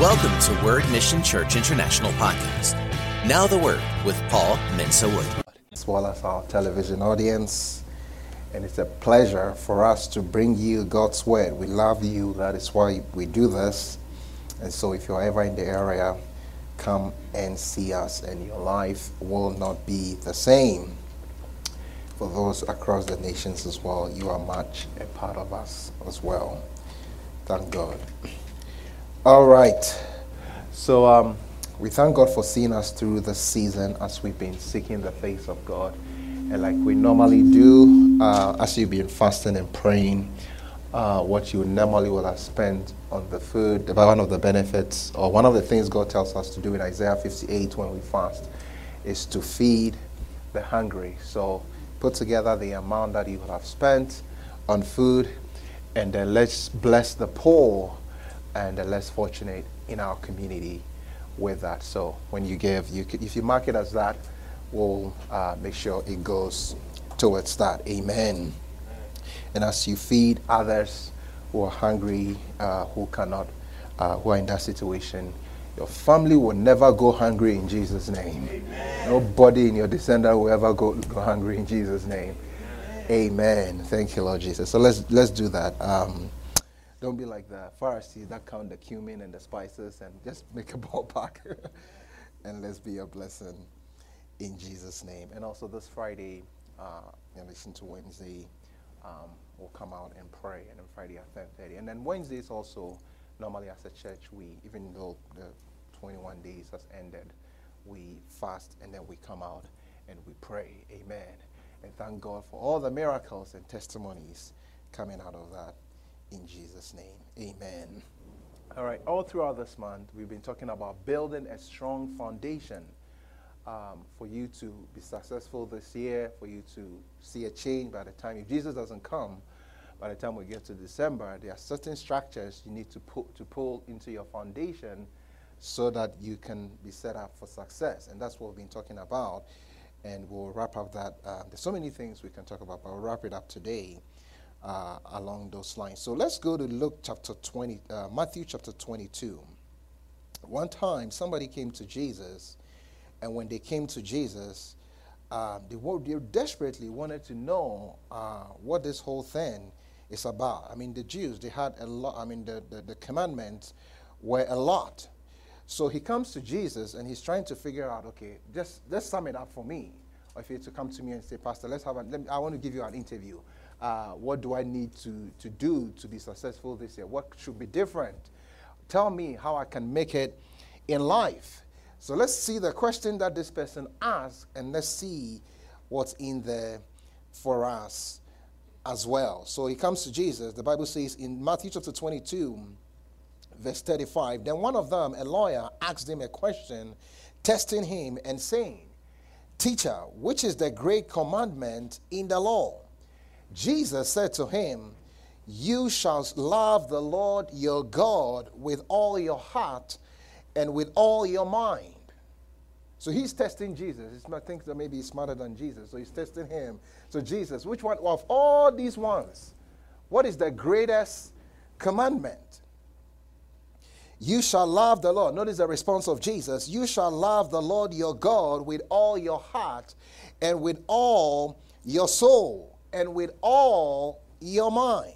Welcome to Word Mission Church International Podcast. Now the Word with Paul Mensa Wood. As well as our television audience. And it's a pleasure for us to bring you God's Word. We love you. That is why we do this. And so if you're ever in the area, come and see us, and your life will not be the same. For those across the nations as well, you are much a part of us as well. Thank God. All right. So um, we thank God for seeing us through the season as we've been seeking the face of God. And like we normally do, uh, as you've been fasting and praying, uh, what you normally would have spent on the food, one of the benefits, or one of the things God tells us to do in Isaiah 58 when we fast, is to feed the hungry. So put together the amount that you would have spent on food, and then let's bless the poor and the less fortunate in our community with that. So when you give, you if you mark it as that, we'll uh, make sure it goes towards that. Amen. And as you feed others who are hungry, uh, who cannot, uh, who are in that situation, your family will never go hungry in Jesus' name. Amen. Nobody in your descendant will ever go, go hungry in Jesus' name. Amen. Amen. Thank you, Lord Jesus. So let's let's do that. Um, don't be like the Pharisees that count the cumin and the spices and just make a ballpark. and let's be a blessing in Jesus' name. And also this Friday, uh, in addition to Wednesday, um, we'll come out and pray, and then Friday at 10:30. And then Wednesdays also, normally as a church, we even though the 21 days has ended, we fast and then we come out and we pray. Amen. And thank God for all the miracles and testimonies coming out of that in Jesus' name. Amen. All right, all throughout this month, we've been talking about building a strong foundation um, for you to be successful this year, for you to see a change by the time, if Jesus doesn't come, by the time we get to December, there are certain structures you need to put to pull into your foundation so that you can be set up for success. And that's what we've been talking about. And we'll wrap up that. Uh, there's so many things we can talk about, but we'll wrap it up today uh, along those lines. So let's go to Luke chapter 20, uh, Matthew chapter 22. One time, somebody came to Jesus, and when they came to Jesus, uh, they, they desperately wanted to know uh, what this whole thing is about. I mean, the Jews, they had a lot, I mean, the, the, the commandments were a lot. So he comes to Jesus and he's trying to figure out, okay, just, just sum it up for me. Or if you to come to me and say, Pastor, let's have a, let me, I want to give you an interview uh, what do I need to, to do to be successful this year? What should be different? Tell me how I can make it in life. So let's see the question that this person asked and let's see what's in there for us as well. So he comes to Jesus. The Bible says in Matthew chapter 22, verse 35, then one of them, a lawyer, asked him a question, testing him and saying, Teacher, which is the great commandment in the law? Jesus said to him, You shall love the Lord your God with all your heart and with all your mind. So he's testing Jesus. He thinks that maybe he's smarter than Jesus. So he's testing him. So, Jesus, which one of all these ones, what is the greatest commandment? You shall love the Lord. Notice the response of Jesus. You shall love the Lord your God with all your heart and with all your soul and with all your mind.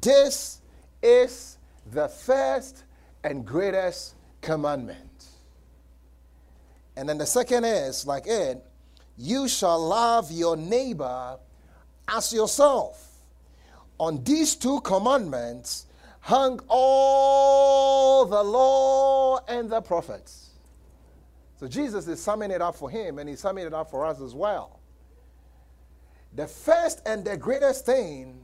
This is the first and greatest commandment. And then the second is, like it, you shall love your neighbor as yourself. On these two commandments hung all the law and the prophets. So Jesus is summing it up for him, and he's summing it up for us as well. The first and the greatest thing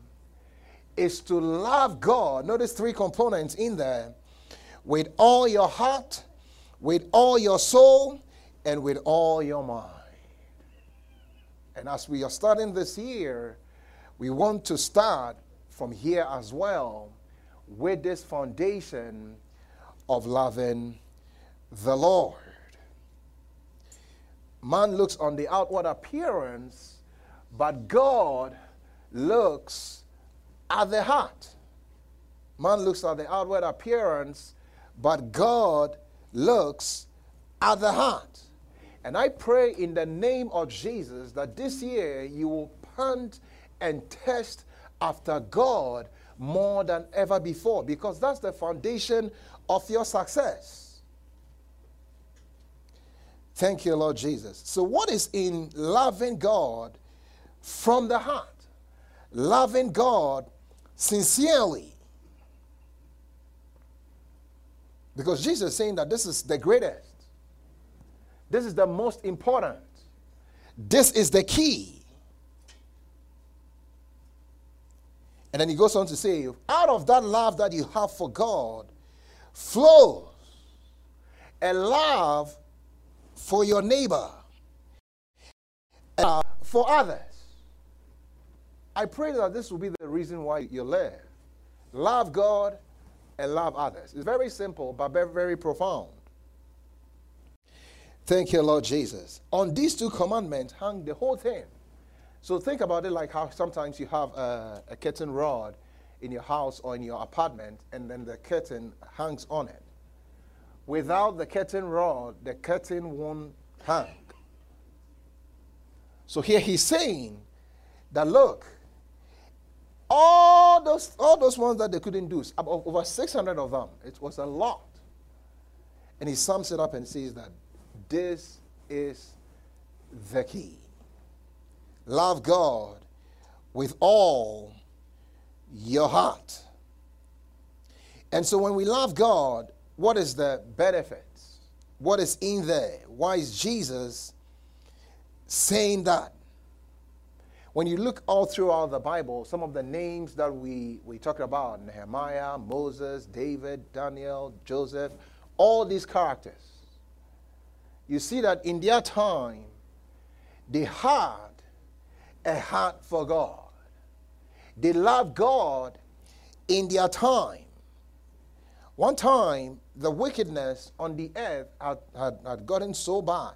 is to love God. Notice three components in there with all your heart, with all your soul, and with all your mind. And as we are starting this year, we want to start from here as well with this foundation of loving the Lord. Man looks on the outward appearance but God looks at the heart. Man looks at the outward appearance, but God looks at the heart. And I pray in the name of Jesus that this year you will hunt and test after God more than ever before because that's the foundation of your success. Thank you, Lord Jesus. So, what is in loving God from the heart? Loving God sincerely. Because Jesus is saying that this is the greatest. This is the most important. This is the key. And then he goes on to say, out of that love that you have for God flows a love for your neighbor, for others. I pray that this will be the reason why you live. Love God and love others. It's very simple, but very, very profound. Thank you, Lord Jesus. On these two commandments hang the whole thing. So think about it like how sometimes you have a, a, curtain rod in your house or in your apartment, and then the curtain hangs on it. Without the curtain rod, the curtain won't hang. So here he's saying that look, all those all those ones that they couldn't do, over 600 of them, it was a lot. And he sums it up and says that this is the key. Love God with all your heart. And so when we love God, what is the benefits? What is in there? Why is Jesus saying that? When you look all throughout the Bible, some of the names that we, we talk about Nehemiah, Moses, David, Daniel, Joseph, all these characters, you see that in their time, they had a heart for God. They loved God in their time. One time, the wickedness on the earth had, had, had gotten so bad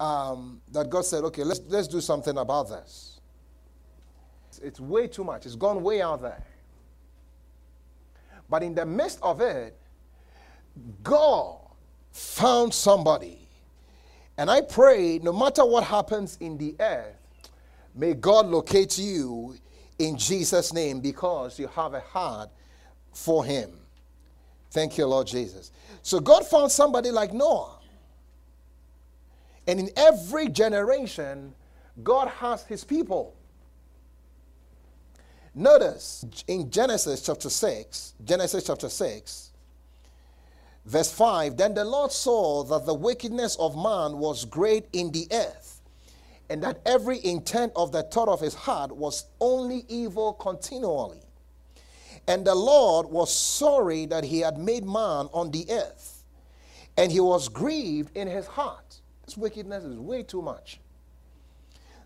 um, that God said, okay, let's, let's do something about this. It's, it's way too much, it's gone way out there. But in the midst of it, God found somebody. And I pray no matter what happens in the earth, may God locate you in Jesus' name because you have a heart for Him. Thank you, Lord Jesus. So God found somebody like Noah. And in every generation, God has his people. Notice in Genesis chapter 6, Genesis chapter 6, verse 5 Then the Lord saw that the wickedness of man was great in the earth, and that every intent of the thought of his heart was only evil continually. And the Lord was sorry that he had made man on the earth, and he was grieved in his heart. This wickedness is way too much.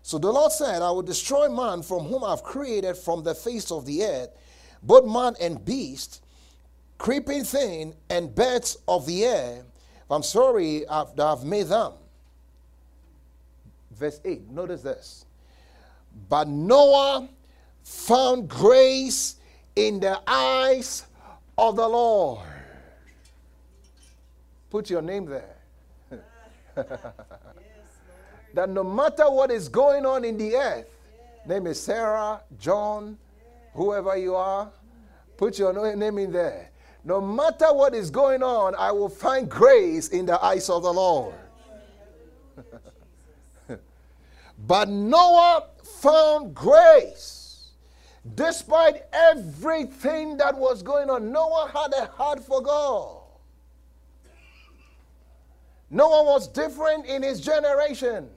So the Lord said, I will destroy man from whom I've created from the face of the earth, both man and beast, creeping thing, and birds of the air. I'm sorry I've, I've made them. Verse 8, notice this. But Noah found grace in the eyes of the Lord. Put your name there. that no matter what is going on in the earth, name is Sarah, John, whoever you are, put your name in there. No matter what is going on, I will find grace in the eyes of the Lord. but Noah found grace. Despite everything that was going on, Noah had a heart for God. Noah was different in his generation.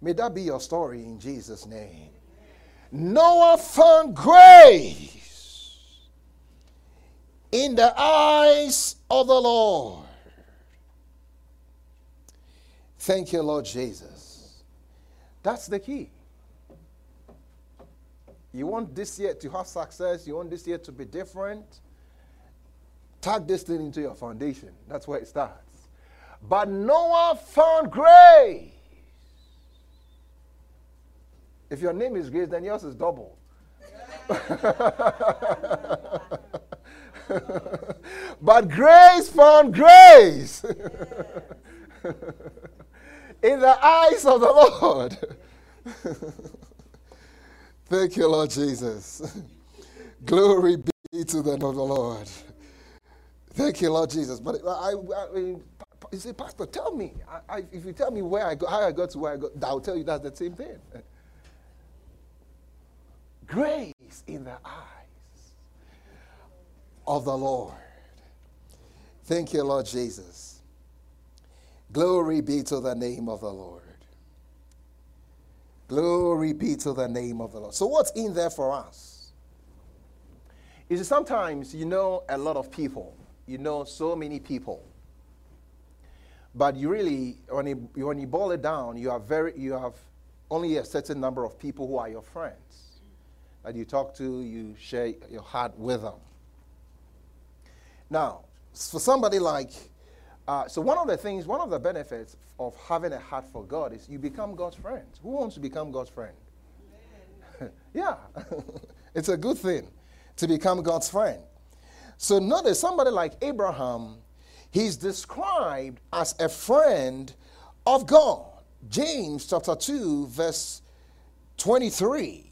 May that be your story in Jesus' name. Noah found grace in the eyes of the Lord. Thank you, Lord Jesus. That's the key. You want this year to have success, you want this year to be different Tag this thing into your foundation. That's where it starts. But Noah found grace. If your name is grace, then yours is double. but grace found grace in the eyes of the Lord. Thank you, Lord Jesus. Glory be to the Lord. Thank you, Lord Jesus. But I, I, I you say, Pastor, tell me. I, I, if you tell me where I go, how I got to where I got, I'll tell you that's the same thing. Grace in the eyes of the Lord. Thank you, Lord Jesus. Glory be to the name of the Lord. Glory be to the name of the Lord. So, what's in there for us? Is sometimes you know a lot of people, you know so many people, but you really, when you, when you boil it down, you have very, you have only a certain number of people who are your friends that you talk to, you share your heart with them. Now, for somebody like uh, so one of the things, one of the benefits of having a heart for God is you become God's friend. Who wants to become God's friend? yeah, it's a good thing to become God's friend. So notice somebody like Abraham, he's described as a friend of God. James chapter 2, verse 23.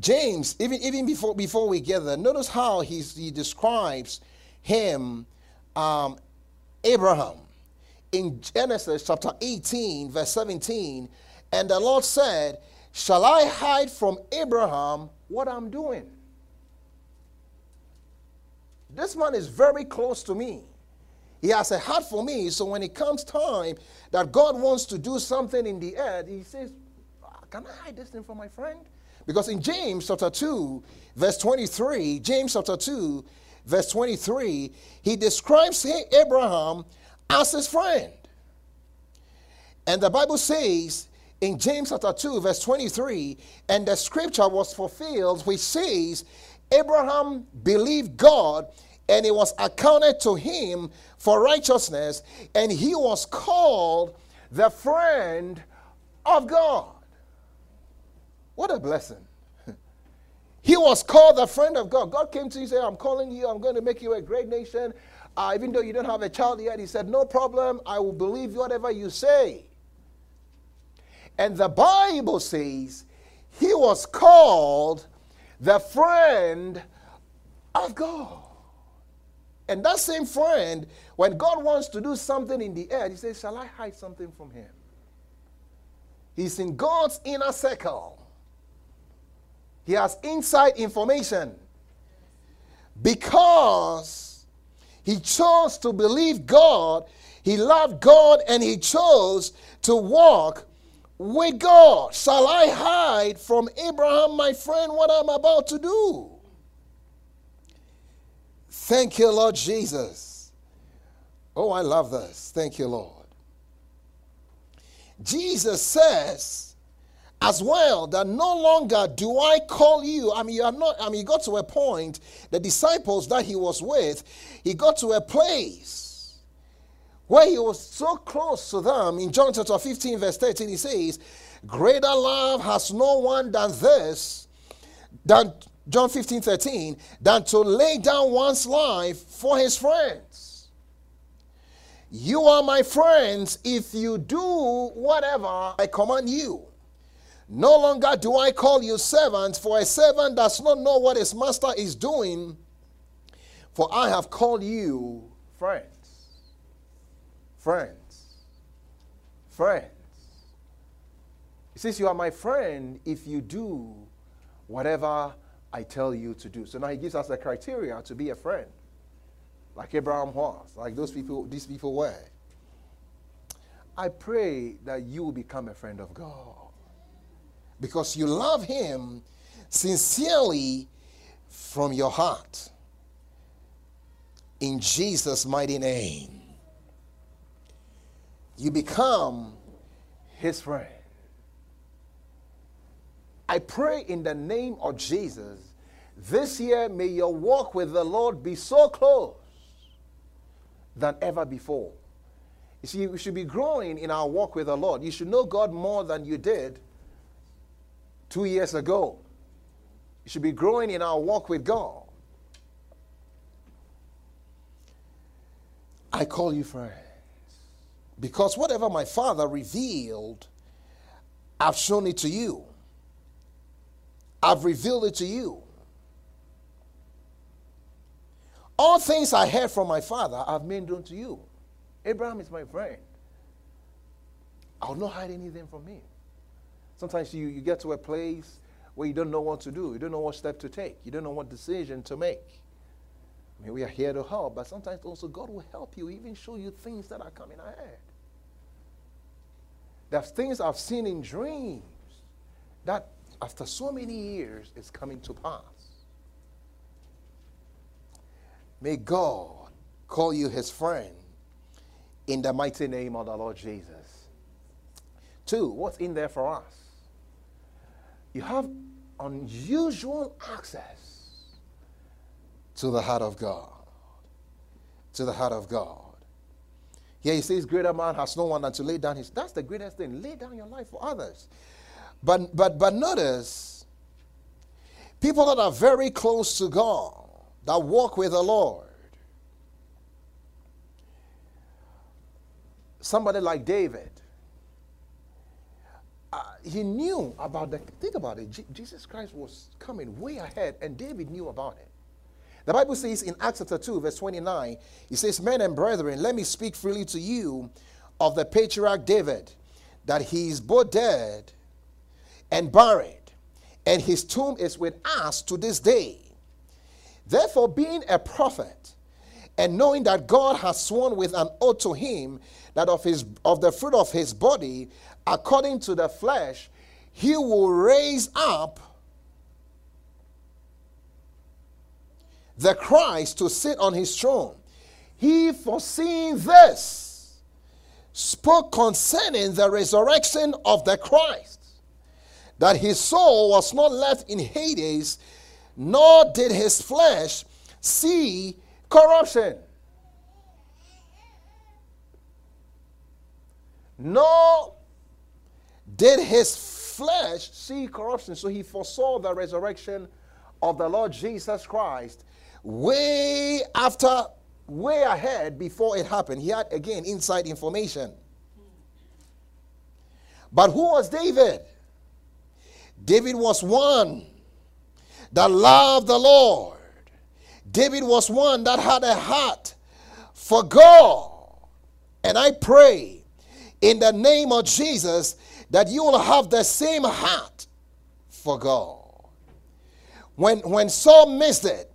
James, even, even before, before we get there, notice how he's, he describes him um, Abraham in Genesis chapter 18, verse 17. And the Lord said, Shall I hide from Abraham what I'm doing? This man is very close to me. He has a heart for me. So when it comes time that God wants to do something in the earth, he says, ah, Can I hide this thing from my friend? Because in James chapter 2, verse 23, James chapter 2, verse 23, he describes Abraham as his friend. And the Bible says in James chapter 2, verse 23, and the scripture was fulfilled, which says, Abraham believed God, and it was accounted to him for righteousness, and he was called the friend of God. What a blessing. He was called the friend of God. God came to him and said, I'm calling you, I'm going to make you a great nation. Uh, even though you don't have a child yet, he said, No problem, I will believe whatever you say. And the Bible says he was called the friend of God. And that same friend, when God wants to do something in the earth, he says, Shall I hide something from him? He's in God's inner circle. He has inside information. Because he chose to believe God, he loved God, and he chose to walk with God. Shall I hide from Abraham, my friend, what I'm about to do? Thank you, Lord Jesus. Oh, I love this. Thank you, Lord. Jesus says, as well that no longer do I call you. I mean, you are not, I mean, he got to a point, the disciples that he was with, he got to a place where he was so close to them. In John chapter 15, verse 13, he says, Greater love has no one than this, than John 15, 13, than to lay down one's life for his friends. You are my friends if you do whatever I command you. No longer do I call you servants, for a servant does not know what his master is doing, for I have called you friends. Friends. Friends. He says, You are my friend if you do whatever I tell you to do. So now he gives us the criteria to be a friend, like Abraham was, like those people, these people were. I pray that you will become a friend of God because you love Him sincerely from your heart. In Jesus' mighty name, you become His friend. I pray in the name of Jesus, this year may your walk with the Lord be so close than ever before. You see, we should be growing in our walk with the Lord. You should know God more than you did two years ago. You should be growing in our walk with God. I call you friends. Because whatever my Father revealed, I've shown it to you. I've revealed it to you. All things I heard from my Father, I've made known to you. Abraham is my friend. I'll not hide anything from him. Sometimes you, you get to a place where you don't know what to do, you don't know what step to take, you don't know what decision to make. I mean, we are here to help, but sometimes also God will help you, even show you things that are coming ahead. There's things I've seen in dreams that after so many years is coming to pass. May God call you his friend in the mighty name of the Lord Jesus. Two, what's in there for us? You have unusual access to the heart of God. To the heart of God. Here he says, Greater man has no one than to lay down his. That's the greatest thing. Lay down your life for others. But but but notice, people that are very close to God, that walk with the Lord. Somebody like David. Uh, he knew about the think about it. Jesus Christ was coming way ahead, and David knew about it. The Bible says in Acts chapter 2, verse 29, it says, Men and brethren, let me speak freely to you of the patriarch David, that he is both dead and buried, and his tomb is with us to this day. Therefore, being a prophet, and knowing that God has sworn with an oath to him that of his of the fruit of his body, according to the flesh, he will raise up the Christ to sit on his throne. He, foreseeing this, spoke concerning the resurrection of the Christ, that his soul was not left in Hades, nor did his flesh see corruption. Nor did his flesh see corruption. So he foresaw the resurrection of the Lord Jesus Christ way after, way ahead before it happened. He had, again, inside information. But who was David? David was one that loved the Lord. David was one that had a heart for God. And I pray in the name of Jesus that you will have the same heart for God. When, when Saul missed it,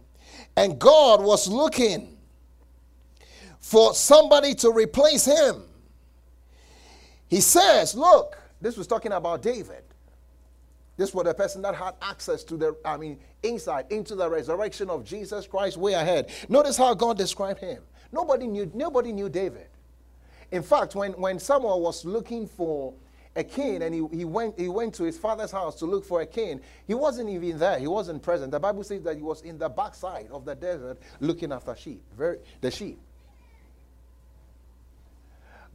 and God was looking for somebody to replace him. He says, Look, this was talking about David. This was the person that had access to the, I mean, insight into the resurrection of Jesus Christ way ahead. Notice how God described him. Nobody knew, nobody knew David. In fact, when, when Samuel was looking for a king and he, he, went, he went to his father's house to look for a king. He wasn't even there. He wasn't present. The Bible says that he was in the backside of the desert looking after sheep, very, the sheep.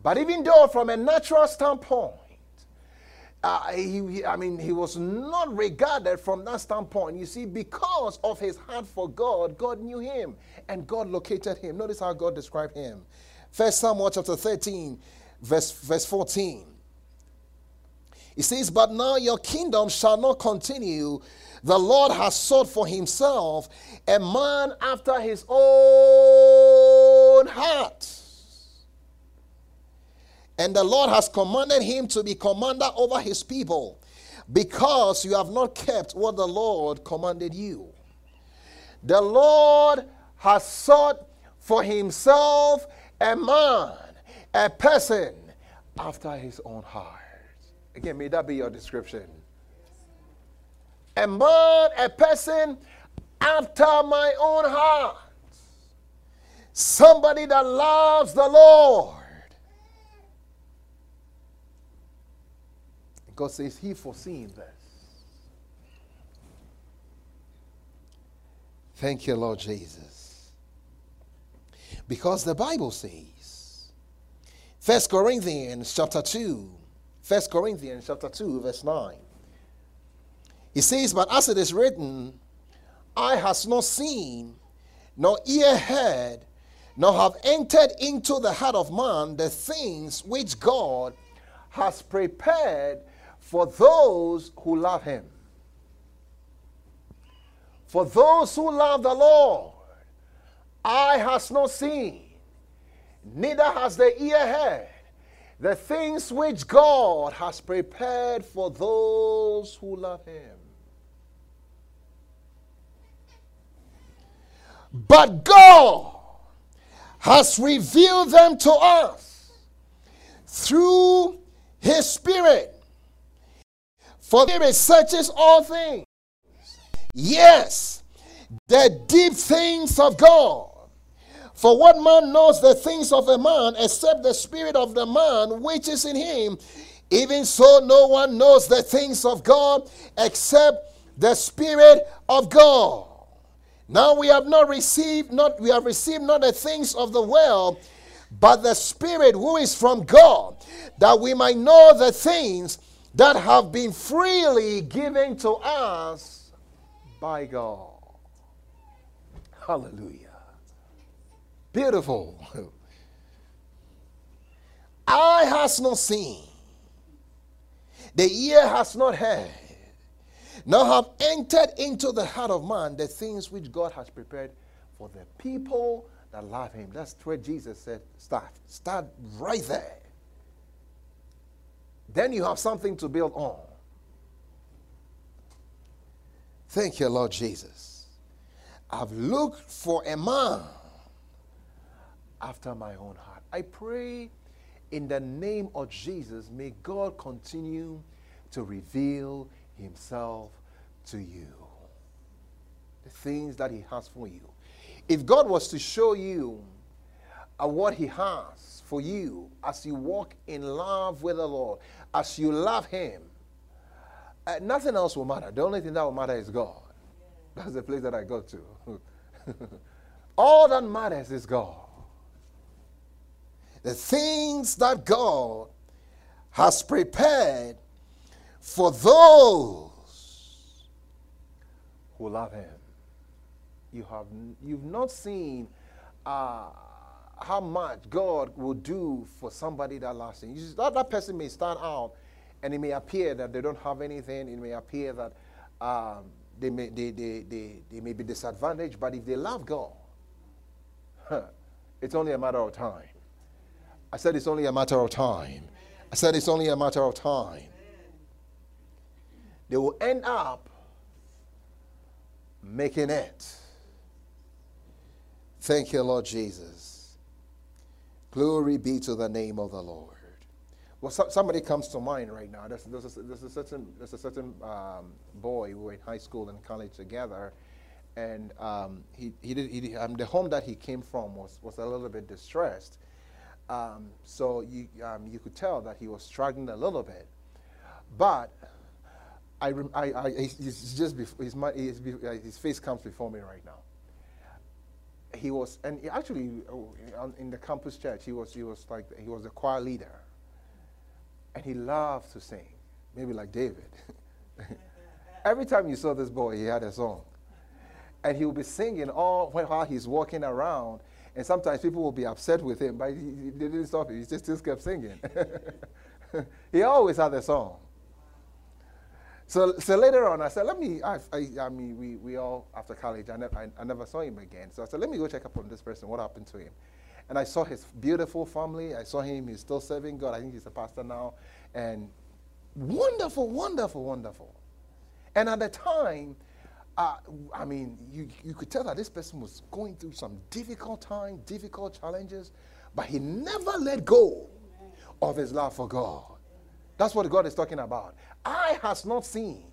But even though from a natural standpoint, uh, he, I mean, he was not regarded from that standpoint. You see, because of his heart for God, God knew him and God located him. Notice how God described him. First Samuel chapter 13, verse, verse 14. He says, But now your kingdom shall not continue. The Lord has sought for himself a man after his own heart. And the Lord has commanded him to be commander over his people because you have not kept what the Lord commanded you. The Lord has sought for himself a man, a person after his own heart. Again, may that be your description. A man, a person after my own heart. Somebody that loves the Lord. God says he foreseen this. Thank you, Lord Jesus. Because the Bible says, First Corinthians chapter 2, 1 Corinthians chapter 2, verse 9. He says, But as it is written, eye has not seen, nor ear heard, nor have entered into the heart of man the things which God has prepared for those who love him. For those who love the Lord, eye has not seen, neither has the ear heard the things which God has prepared for those who love him. But God has revealed them to us through his Spirit. For the Spirit searches all things. Yes, the deep things of God. For what man knows the things of a man except the spirit of the man which is in him? Even so, no one knows the things of God except the spirit of God. Now we have not received not we have received not the things of the world, but the spirit who is from God, that we might know the things that have been freely given to us by God. Hallelujah. Beautiful. Eye has not seen, the ear has not heard, nor have entered into the heart of man the things which God has prepared for the people that love him. That's where Jesus said, start. Start right there. Then you have something to build on. Thank you, Lord Jesus. I've looked for a man after my own heart. I pray in the name of Jesus, may God continue to reveal himself to you. The things that he has for you. If God was to show you uh, what he has for you as you walk in love with the Lord, as you love him, uh, nothing else will matter. The only thing that will matter is God. That's the place that I go to. All that matters is God the things that God has prepared for those who love Him. You have you've not seen uh, how much God will do for somebody that loves Him. That, that person may start out and it may appear that they don't have anything. It may appear that um, they, may, they, they, they, they may be disadvantaged, but if they love God, huh, it's only a matter of time I said it's only a matter of time. I said it's only a matter of time. They will end up making it. Thank you, Lord Jesus. Glory be to the name of the Lord. Well, so, somebody comes to mind right now. There's, there's, a, there's a, certain, there's a certain um, boy who were in high school and college together, and um, he, he did, he, um, the home that he came from was, was a little bit distressed. Um, so you, um, you could tell that he was struggling a little bit. But I, I, I he's just before, his, his, uh, his face comes before me right now. He was, and actually uh, in the campus church, he was, he was like, he was a choir leader. And he loved to sing, maybe like David. Every time you saw this boy, he had a song. And he would be singing all while he's walking around and sometimes people will be upset with him, but he, he didn't stop it. He just still kept singing. he always had a song. So, so later on, I said, let me, I, I, I mean, we, we all, after college, I, I, I, never saw him again. So I said, let me go check up on this person, what happened to him. And I saw his beautiful family. I saw him, he's still serving God. I think he's a pastor now. And wonderful, wonderful, wonderful. And at the time, uh, I mean, you, you could tell that this person was going through some difficult time, difficult challenges, but he never let go of his love for God. That's what God is talking about. Eye has not seen,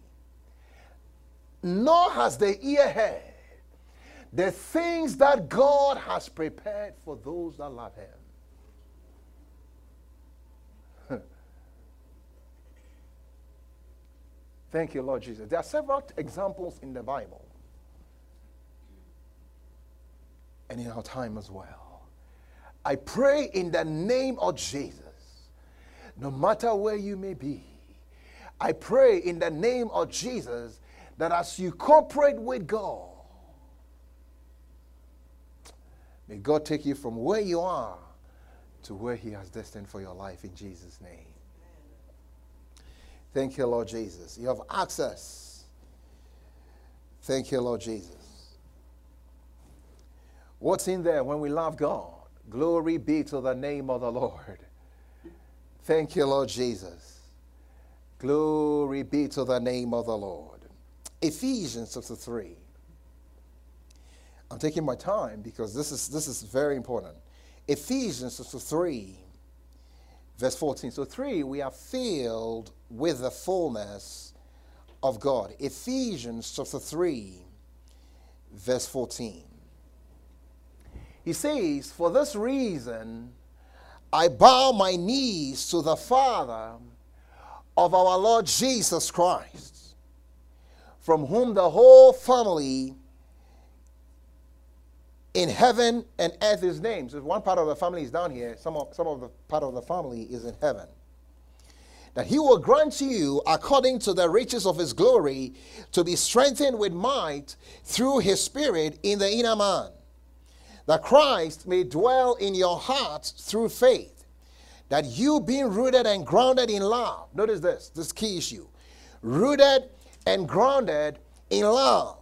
nor has the ear heard the things that God has prepared for those that love him. Thank you, Lord Jesus. There are several examples in the Bible and in our time as well. I pray in the name of Jesus, no matter where you may be, I pray in the name of Jesus that as you cooperate with God, May God take you from where you are to where He has destined for your life in Jesus' name. Thank you, Lord Jesus. You have access. Thank you, Lord Jesus. What's in there when we love God? Glory be to the name of the Lord. Thank you, Lord Jesus. Glory be to the name of the Lord. Ephesians chapter 3. I'm taking my time because this is, this is very important. Ephesians chapter 3, verse 14. So, 3, we are filled with the fullness of God. Ephesians chapter 3, verse 14. He says, For this reason, I bow my knees to the Father of our Lord Jesus Christ, from whom the whole family in heaven and earth is named. So one part of the family is down here, some of, some of the part of the family is in heaven. That he will grant you, according to the riches of his glory, to be strengthened with might through his spirit in the inner man. That Christ may dwell in your hearts through faith. That you, being rooted and grounded in love, notice this, this key issue rooted and grounded in love,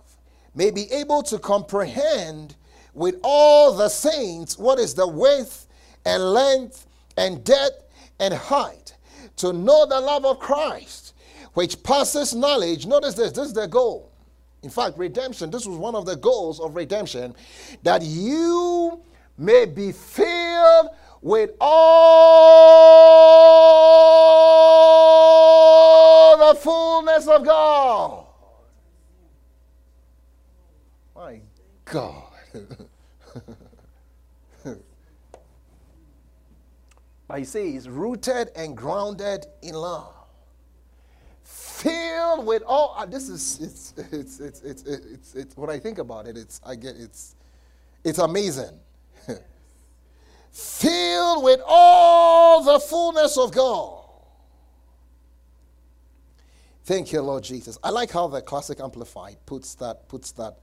may be able to comprehend with all the saints what is the width and length and depth and height, to know the love of Christ, which passes knowledge. Notice this, this is the goal. In fact, redemption, this was one of the goals of redemption, that you may be filled with all the fullness of God. My God. but he says, rooted and grounded in love. Filled with all, uh, this is, it's, it's, it's, it's, it's, it's, when I think about it, it's, I get, it's, it's amazing. Filled with all the fullness of God. Thank you, Lord Jesus. I like how the classic amplified puts that, puts that,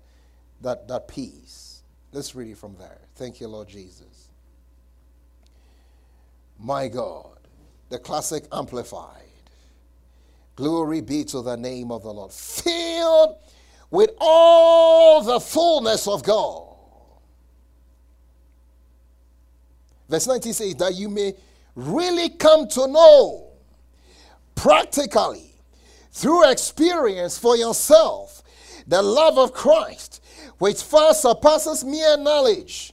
that, that piece. Let's read it from there. Thank you, Lord Jesus. My God, the classic amplified. Glory be to the name of the Lord. Filled with all the fullness of God. Verse 19 says that you may really come to know practically through experience for yourself the love of Christ which far surpasses mere knowledge.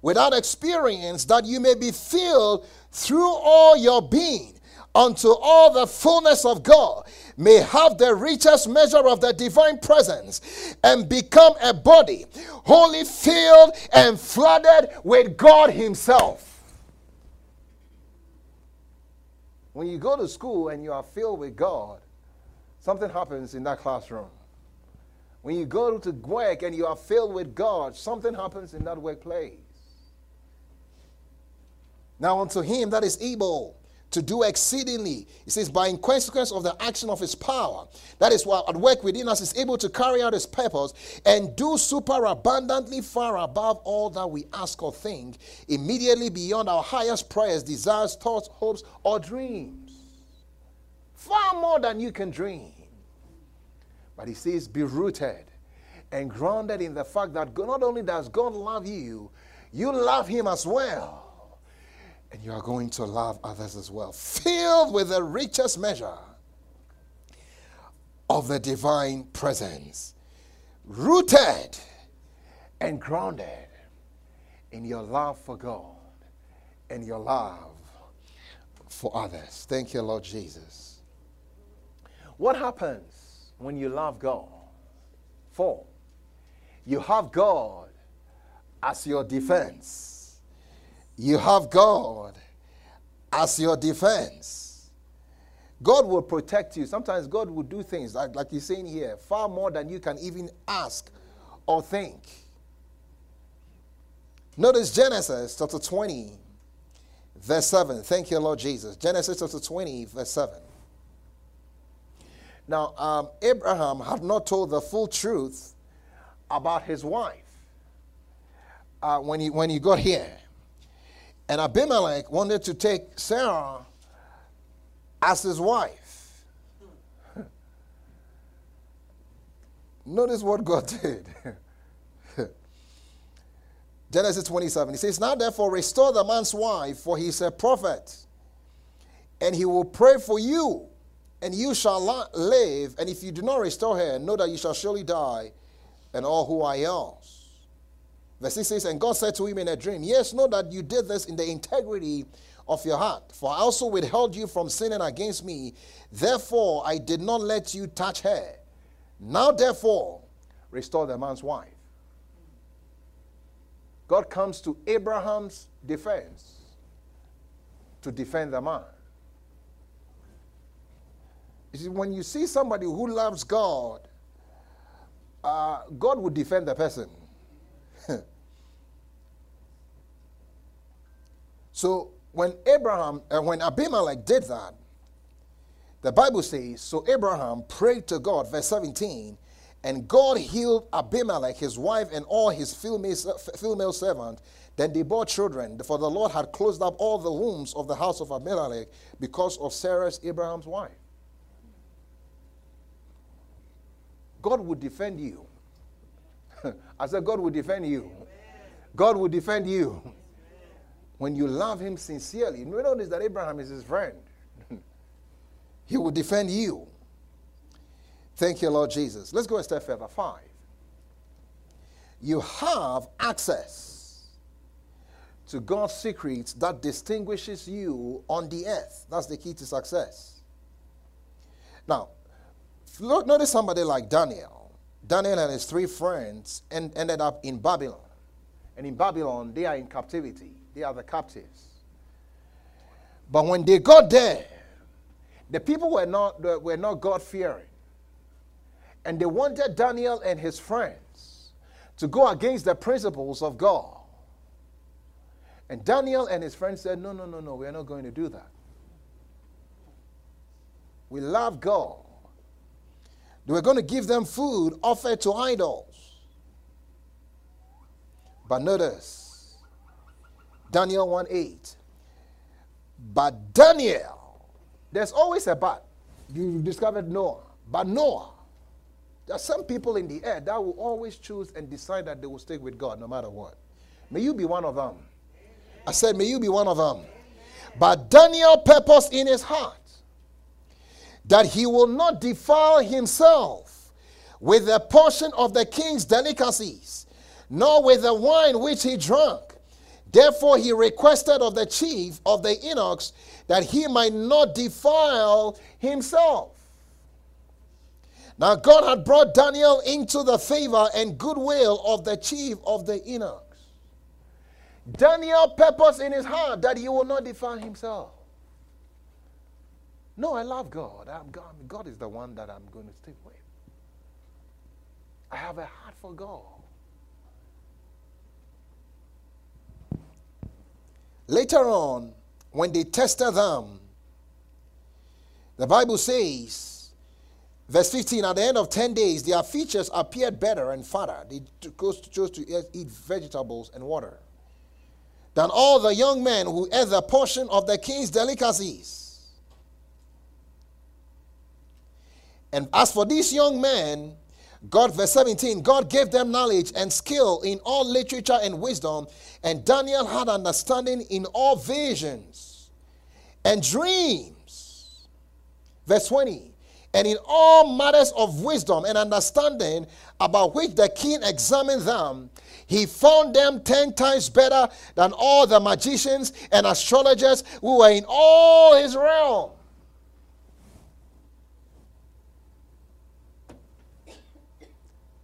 Without experience, that you may be filled through all your being unto all the fullness of God, may have the richest measure of the divine presence, and become a body wholly filled and flooded with God Himself. When you go to school and you are filled with God, something happens in that classroom. When you go to work and you are filled with God, something happens in that workplace. Now, unto him that is able to do exceedingly, he says, by in consequence of the action of his power, that is what at work within us is able to carry out his purpose and do super abundantly far above all that we ask or think, immediately beyond our highest prayers, desires, thoughts, hopes, or dreams. Far more than you can dream. But he says, be rooted and grounded in the fact that not only does God love you, you love him as well. And you are going to love others as well. Filled with the richest measure of the divine presence. Rooted and grounded in your love for God and your love for others. Thank you, Lord Jesus. What happens when you love God. Four, you have God as your defense. You have God as your defense. God will protect you. Sometimes God will do things, like, like he's saying here, far more than you can even ask or think. Notice Genesis chapter 20, verse 7. Thank you, Lord Jesus. Genesis chapter 20, verse 7. Now, um, Abraham had not told the full truth about his wife. uh, when, he, when he got here. And Abimelech wanted to take Sarah as his wife. Notice what God did. Genesis 27. He says, Now therefore restore the man's wife, for he is a prophet, and he will pray for you, and you shall live. And if you do not restore her, know that you shall surely die, and all who are yours. Verse 6 says, And God said to him in a dream, Yes, know that you did this in the integrity of your heart, for I also withheld you from sinning against me. Therefore, I did not let you touch her. Now, therefore, restore the man's wife. God comes to Abraham's defense to defend the man. You see, when you see somebody who loves God, uh, God will defend the person. So when Abraham, uh, when Abimelech did that, the Bible says, so Abraham prayed to God, verse 17, and God healed Abimelech, his wife, and all his female, servants. Then they bore children, for the Lord had closed up all the wombs of the house of Abimelech because of Sarah's Abraham's wife. God would defend you. I said, God will defend you. God will defend you. When you love Him sincerely, you notice that Abraham is his friend. he will defend you. Thank you, Lord Jesus. Let's go a step further. Five. You have access to God's secrets that distinguishes you on the earth. That's the key to success. Now, look, notice somebody like Daniel. Daniel and his three friends end, ended up in Babylon. And in Babylon, they are in captivity, they are the captives. But when they got there, the people were not, were not God fearing. And they wanted Daniel and his friends to go against the principles of God. And Daniel and his friends said, No, no, no, no, we're not going to do that. We love God. They were going to give them food offered to idols. But notice, Daniel 1 8. But Daniel, there's always a but. You discovered Noah. But Noah, there are some people in the air that will always choose and decide that they will stick with God no matter what. May you be one of them. I said, May you be one of them. But Daniel purposed in his heart that he will not defile himself with a portion of the king's delicacies, nor with the wine which he drank. Therefore, he requested of the chief of the eunuchs that he might not defile himself. Now, God had brought Daniel into the favor and goodwill of the chief of the eunuchs. Daniel purposed in his heart that he will not defile himself. No, I love God. God. God is the one that I'm going to stick with. I have a heart for God. Later on, when they tested them, the Bible says Verse 15 At the end of 10 days, their features appeared better and fatter. They chose to eat vegetables and water than all the young men who ate the portion of the king's delicacies. And as for these young men, God, verse 17, God gave them knowledge and skill in all literature and wisdom, and Daniel had understanding in all visions and dreams. Verse 20, and in all matters of wisdom and understanding about which the king examined them, he found them ten times better than all the magicians and astrologers who were in all his realm.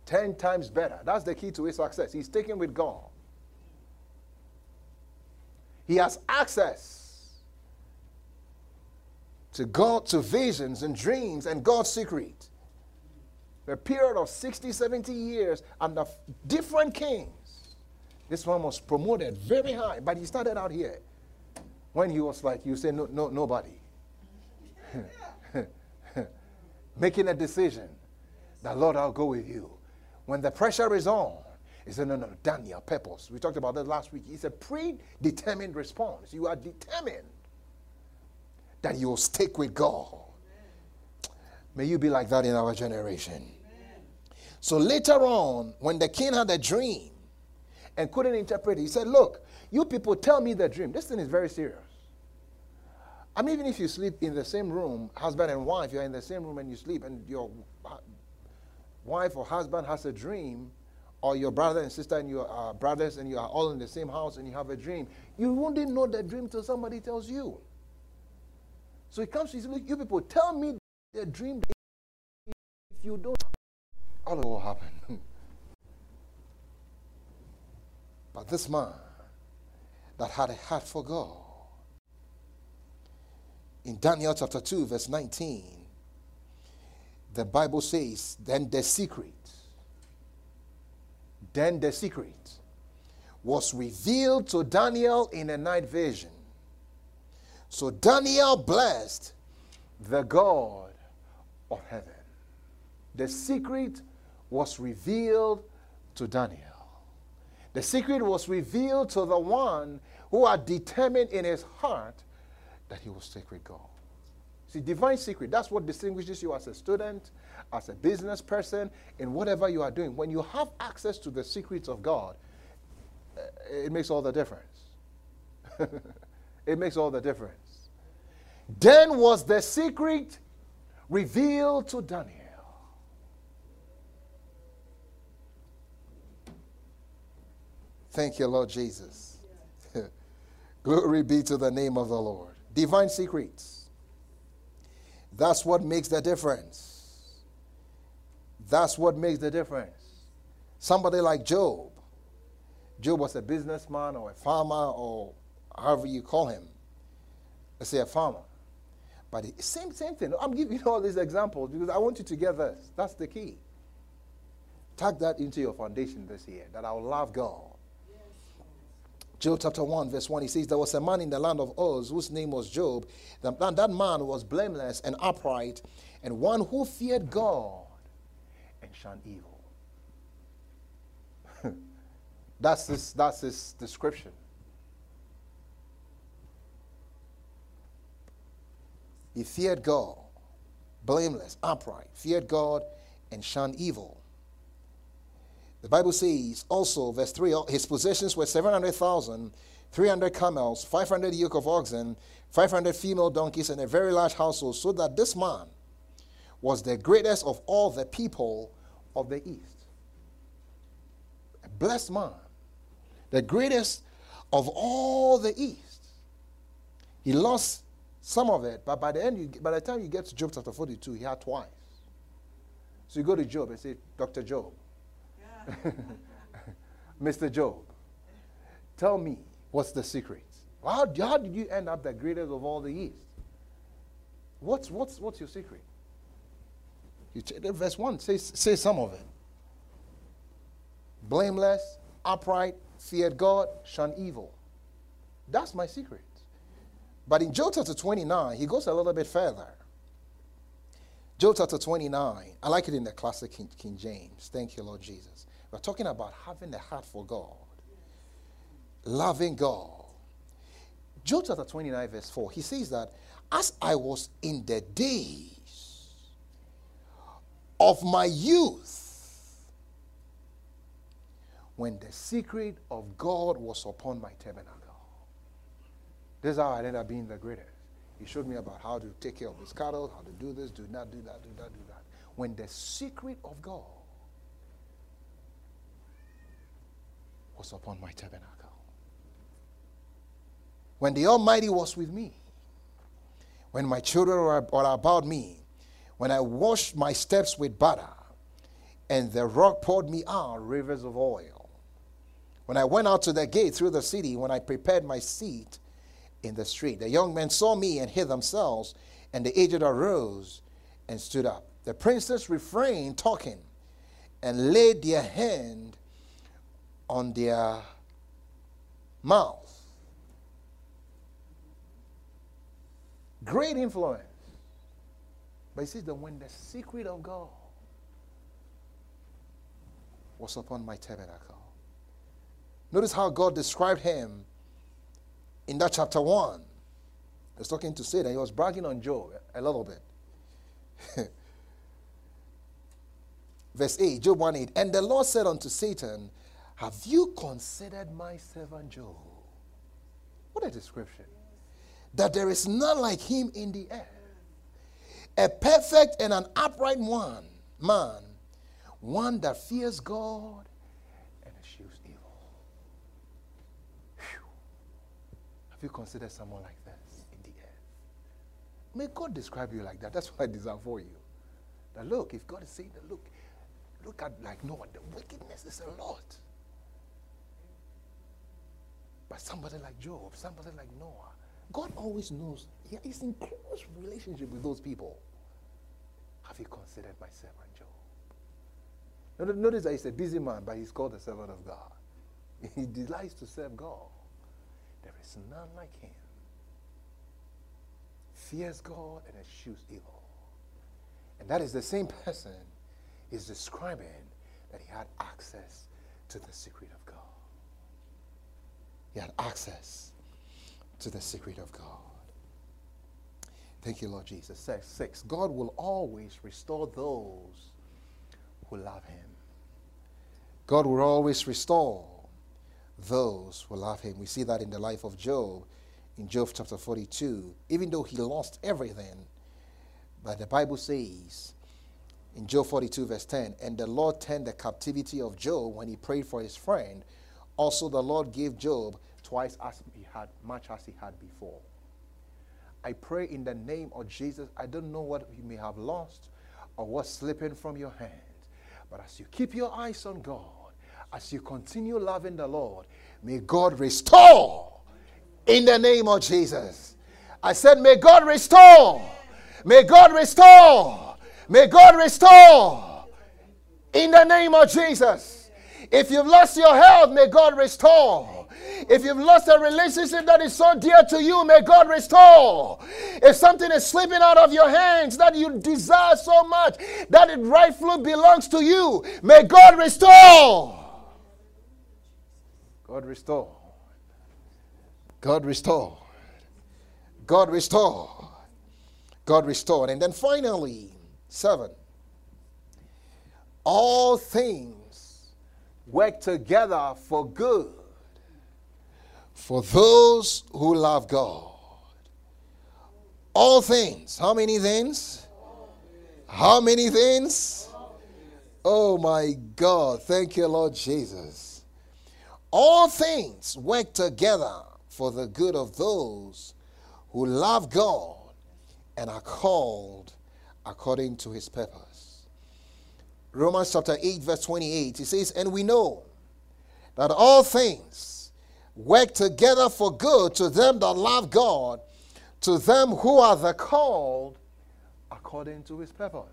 Ten times better. That's the key to his success. He's taken with God. He has access to God, to visions and dreams and God's secret. A period of 60, 70 years under different kings. This one was promoted very high, but he started out here. When he was like, you say, no, no, nobody. Making a decision that, Lord, I'll go with you. When the pressure is on He said, No, no, Daniel, purpose. We talked about that last week. It's a predetermined response. You are determined that you will stick with God. May you be like that in our generation. So later on, when the king had a dream and couldn't interpret it, he said, Look, you people tell me the dream. This thing is very serious. I mean, even if you sleep in the same room, husband and wife, you're in the same room and you sleep, and your wife or husband has a dream, or your brother and sister and your brothers and you are all in the same house and you have a dream, you won't know the dream till somebody tells you. So he comes to you, look, you people, tell me the dream. If you don't, all will happen. but this man that had a heart for God, in Daniel chapter 2, verse 19, the Bible says, Then the secret, then the secret was revealed to Daniel in a night vision. So Daniel blessed the God of heaven. The secret was revealed to Daniel. The secret was revealed to the one who had determined in his heart that he stick with God. See, divine secret, that's what distinguishes you as a student, as a business person, in whatever you are doing. When you have access to the secrets of God, eh, it makes all the difference. it makes all the difference. Then was the secret revealed to Daniel. Thank you, Lord Jesus. Glory be to the name of the Lord. Divine secrets. That's what makes the difference. That's what makes the difference. Somebody like Job. Job was a businessman or a farmer or however you call him. Let's say a farmer. But the same, same thing. I'm giving you all these examples because I want you to get this. That's the key. Tuck that into your foundation this year that I will love God Job chapter 1, verse 1, he says, There was a man in the land of Uz whose name was Job. That, that man was blameless and upright, and one who feared God and shunned evil. that's, his, that's his description. He feared God, blameless, upright, feared God, and shunned evil. The Bible says also, verse 3 his possessions were 700,000, 300 camels, 500 yoke of oxen, 500 female donkeys, and a very large household, so that this man was the greatest of all the people of the East. A blessed man, the greatest of all the East. He lost some of it, but by the end, you, by the time you get to Job chapter 42, he had twice. So you go to Job and say, Dr. Job, Mr. Job, tell me what's the secret? How, how did you end up the greatest of all the East? What's, what's, what's your secret? You verse 1, say, say some of it. Blameless, upright, feared God, shun evil. That's my secret. But in Job chapter 29, he goes a little bit further. Job chapter 29, I like it in the classic King, King James. Thank you, Lord Jesus. We're talking about having a heart for God, loving God. Job chapter 29, verse 4, he says that as I was in the days of my youth, when the secret of God was upon my tabernacle. This is how I ended up being the greatest. He showed me about how to take care of his cattle, how to do this, do not do that, do that, do that. When the secret of God was upon my tabernacle. When the Almighty was with me, when my children were, about me, when I washed my steps with butter, and the rock poured me out rivers of oil. When I went out to the gate through the city, when I prepared my seat in the street, the young men saw me and hid themselves, and the aged arose and stood up. The princes refrained talking and laid their hand on their mouth. Great influence. But he says that when the secret of God was upon my tabernacle, Notice how God described him in that chapter 1. He was talking to Satan. He was bragging on Job a little bit. Verse 8, Job 1 8. And the Lord said unto Satan, Have you considered my servant Job? What a description. That there is none like him in the earth. A perfect and an upright one, man, one that fears God and eschews evil. Whew. Have you considered someone like this in the earth? May God describe you like that. That's what I desire for you. That look, if God is saying that, look, look at like Noah, the wickedness is a lot. But somebody like Job, somebody like Noah, God always knows. He is in close relationship with those people. Have you considered my servant Job? Notice that he's a busy man, but he's called the servant of God. He delights to serve God. There is none like him. Fears God and eschews evil. And that is the same person is describing that he had access to the secret of. He had access to the secret of God. Thank you, Lord Jesus. Six, six. God will always restore those who love him. God will always restore those who love him. We see that in the life of Job in Job chapter 42. Even though he lost everything, but the Bible says in Job 42, verse 10, and the Lord turned the captivity of Job when he prayed for his friend. Also, the Lord gave Job twice as he had, much as he had before. I pray in the name of Jesus. I don't know what you may have lost or what's slipping from your hand, but as you keep your eyes on God, as you continue loving the Lord, may God restore in the name of Jesus. I said, May God restore. May God restore. May God restore in the name of Jesus. If you've lost your health, may God restore. If you've lost a relationship that is so dear to you, may God restore. If something is slipping out of your hands that you desire so much that it rightfully belongs to you, may God restore. God restore. God restore. God restore. God restore. And then finally, Seven. All things work together for good for those who love God. All things. How many things? How many things? Oh my God. Thank you, Lord Jesus. All things work together for the good of those who love God and are called according to his purpose. Romans chapter 8, verse 28, he says, And we know that all things work together for good to them that love God, to them who are the called according to his purpose.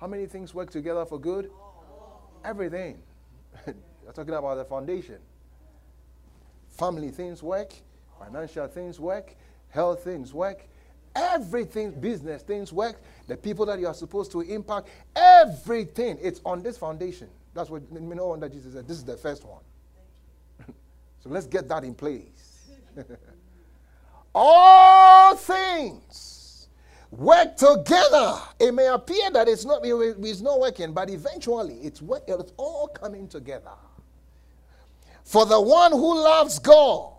How many things work together for good? Everything. You're talking about the foundation. Family things work, financial things work, health things work, Everything, business, things work, the people that you are supposed to impact, everything, it's on this foundation. That's what, you no wonder Jesus said, this is the first one. so let's get that in place. All things work together. It may appear that it's not, it's not working, but eventually it's, work, it's all coming together. For the one who loves God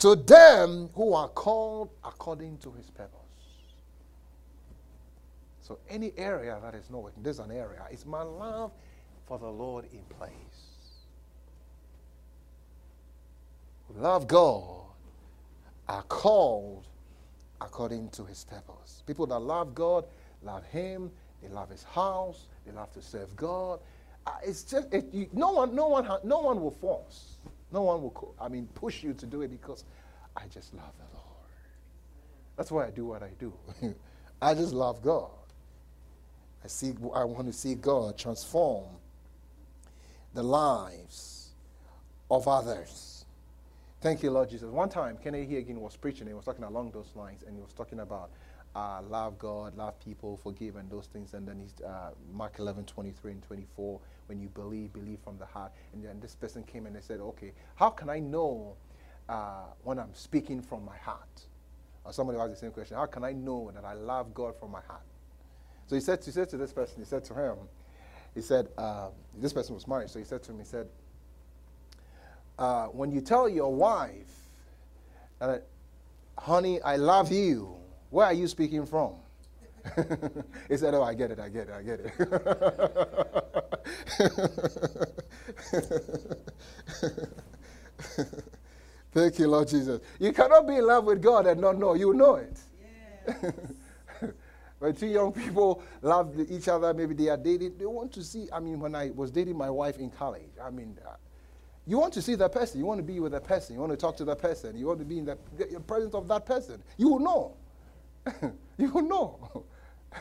to them who are called according to his purpose. So, any area that is not working, there's an area. It's my love for the Lord in place. Love God are called according to his purpose. People that love God love him, they love his house, they love to serve God. Uh, it's just it, you, no one, no one, no one will force. No one will, I mean, push you to do it because I just love the Lord. That's why I do what I do. I just love God. I see I want to see God transform the lives of others. Thank you, Lord Jesus. One time, Kenneth Hagin was preaching, he was talking along those lines, and he was talking about uh, love God, love people, forgive, and those things. And then he's uh, Mark 11, 23 and 24. When you believe, believe from the heart. And then this person came and they said, okay, how can I know uh, when I'm speaking from my heart? Or somebody asked the same question. How can I know that I love God from my heart? So he said, he said to this person, he said to him, he said, uh, this person was married. So he said to him, he said, uh, when you tell your wife, honey, I love you, where are you speaking from? He said, Oh, I get it, I get it, I get it. Thank you, Lord Jesus. You cannot be in love with God and not know. You know it. Yes. when two young people love each other, maybe they are dating, they want to see. I mean, when I was dating my wife in college, I mean, uh, you want to see that person. You want to be with that person. You want to talk to that person. You want to be in the presence of that person. You will know. you will know.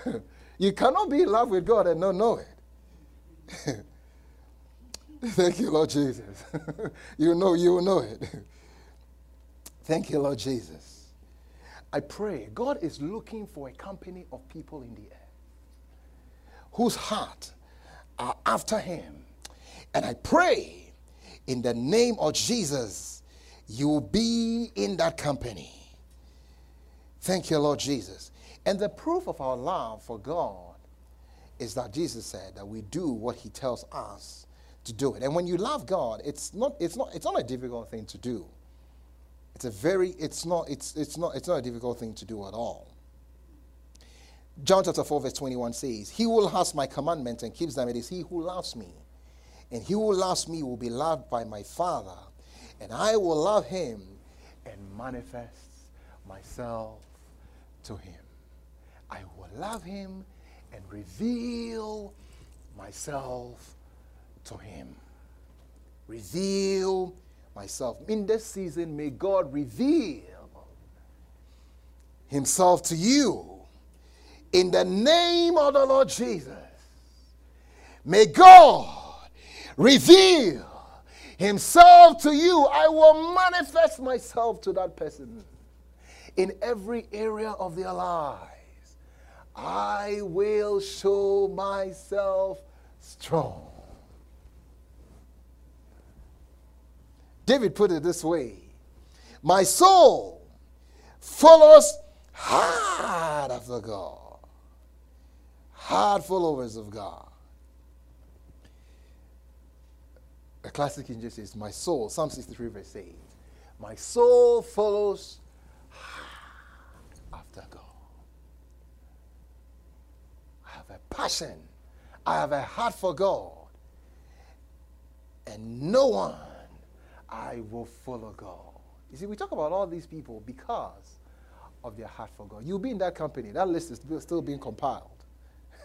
you cannot be in love with God and not know it. Thank you, Lord Jesus. you know, you will know it. Thank you, Lord Jesus. I pray God is looking for a company of people in the air whose heart are after Him. And I pray in the name of Jesus, you will be in that company. Thank you, Lord Jesus. And the proof of our love for God is that Jesus said that we do what He tells us to do it. And when you love God, it's not, it's not, it's not a difficult thing to do. It's a very, it's not, it's, it's not, it's not a difficult thing to do at all. John chapter 4, verse 21 says, He who has my commandments and keeps them, it is he who loves me. And he who loves me will be loved by my Father, and I will love him and manifest myself to him. I will love him and reveal myself to him. Reveal myself. In this season, may God reveal himself to you in the name of the Lord Jesus. May God reveal himself to you. I will manifest myself to that person in every area of their lives. I will show myself strong. David put it this way My soul follows hard after God, hard followers of God. A classic James says, My soul, Psalm 63, verse 8. My soul follows after God. I have a passion. I have a heart for God. And no one I will follow God. You see, we talk about all these people because of their heart for God. You'll be in that company. That list is still being compiled.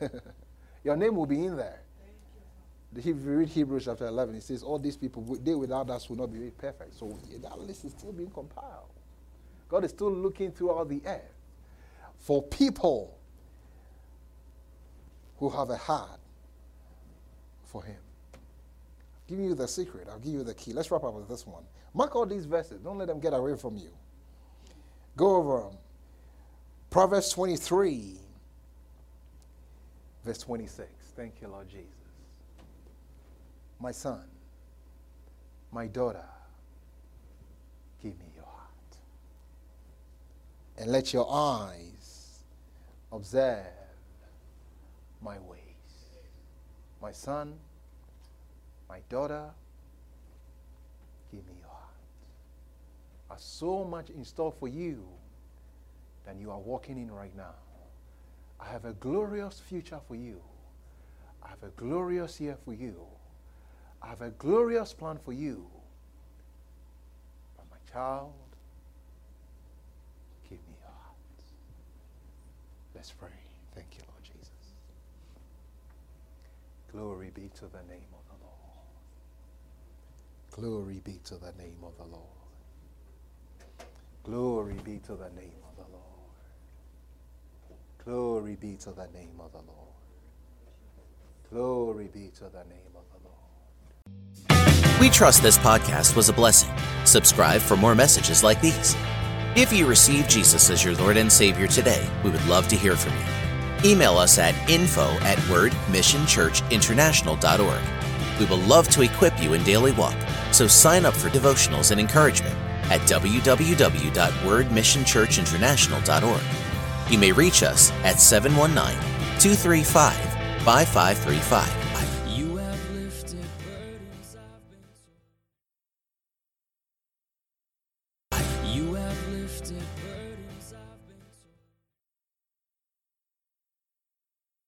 Your name will be in there. If you read Hebrews chapter 11, it says, All these people, they without us will not be made perfect. So that list is still being compiled. God is still looking throughout the earth for people who have a heart for Him. Give you the secret. I'll give you the key. Let's wrap up with this one. Mark all these verses. Don't let them get away from you. Go over them. Proverbs 23, verse 26. Thank you, Lord Jesus. My son, my daughter, give me your heart. And let your eyes observe my ways. My son, my daughter, give me your heart. There's so much in store for you than you are walking in right now. I have a glorious future for you. I have a glorious year for you. I have a glorious plan for you. But my child, give me your heart. Let's pray. Thank you, Lord Jesus. Glory be to the name of the Lord. Glory be to the name of the Lord. Glory be to the name of the Lord. Glory be to the name of the Lord. Glory be to the name of the Lord. We trust this podcast was a blessing. Subscribe for more messages like these. If you receive Jesus as your Lord and Savior today, we would love to hear from you. Email us at info at wordmissionchurchinternational.org. We will love to equip you in daily walk, so sign up for devotionals and encouragement at www.wordmissionchurchinternational.org. You may reach us at 719 235 5535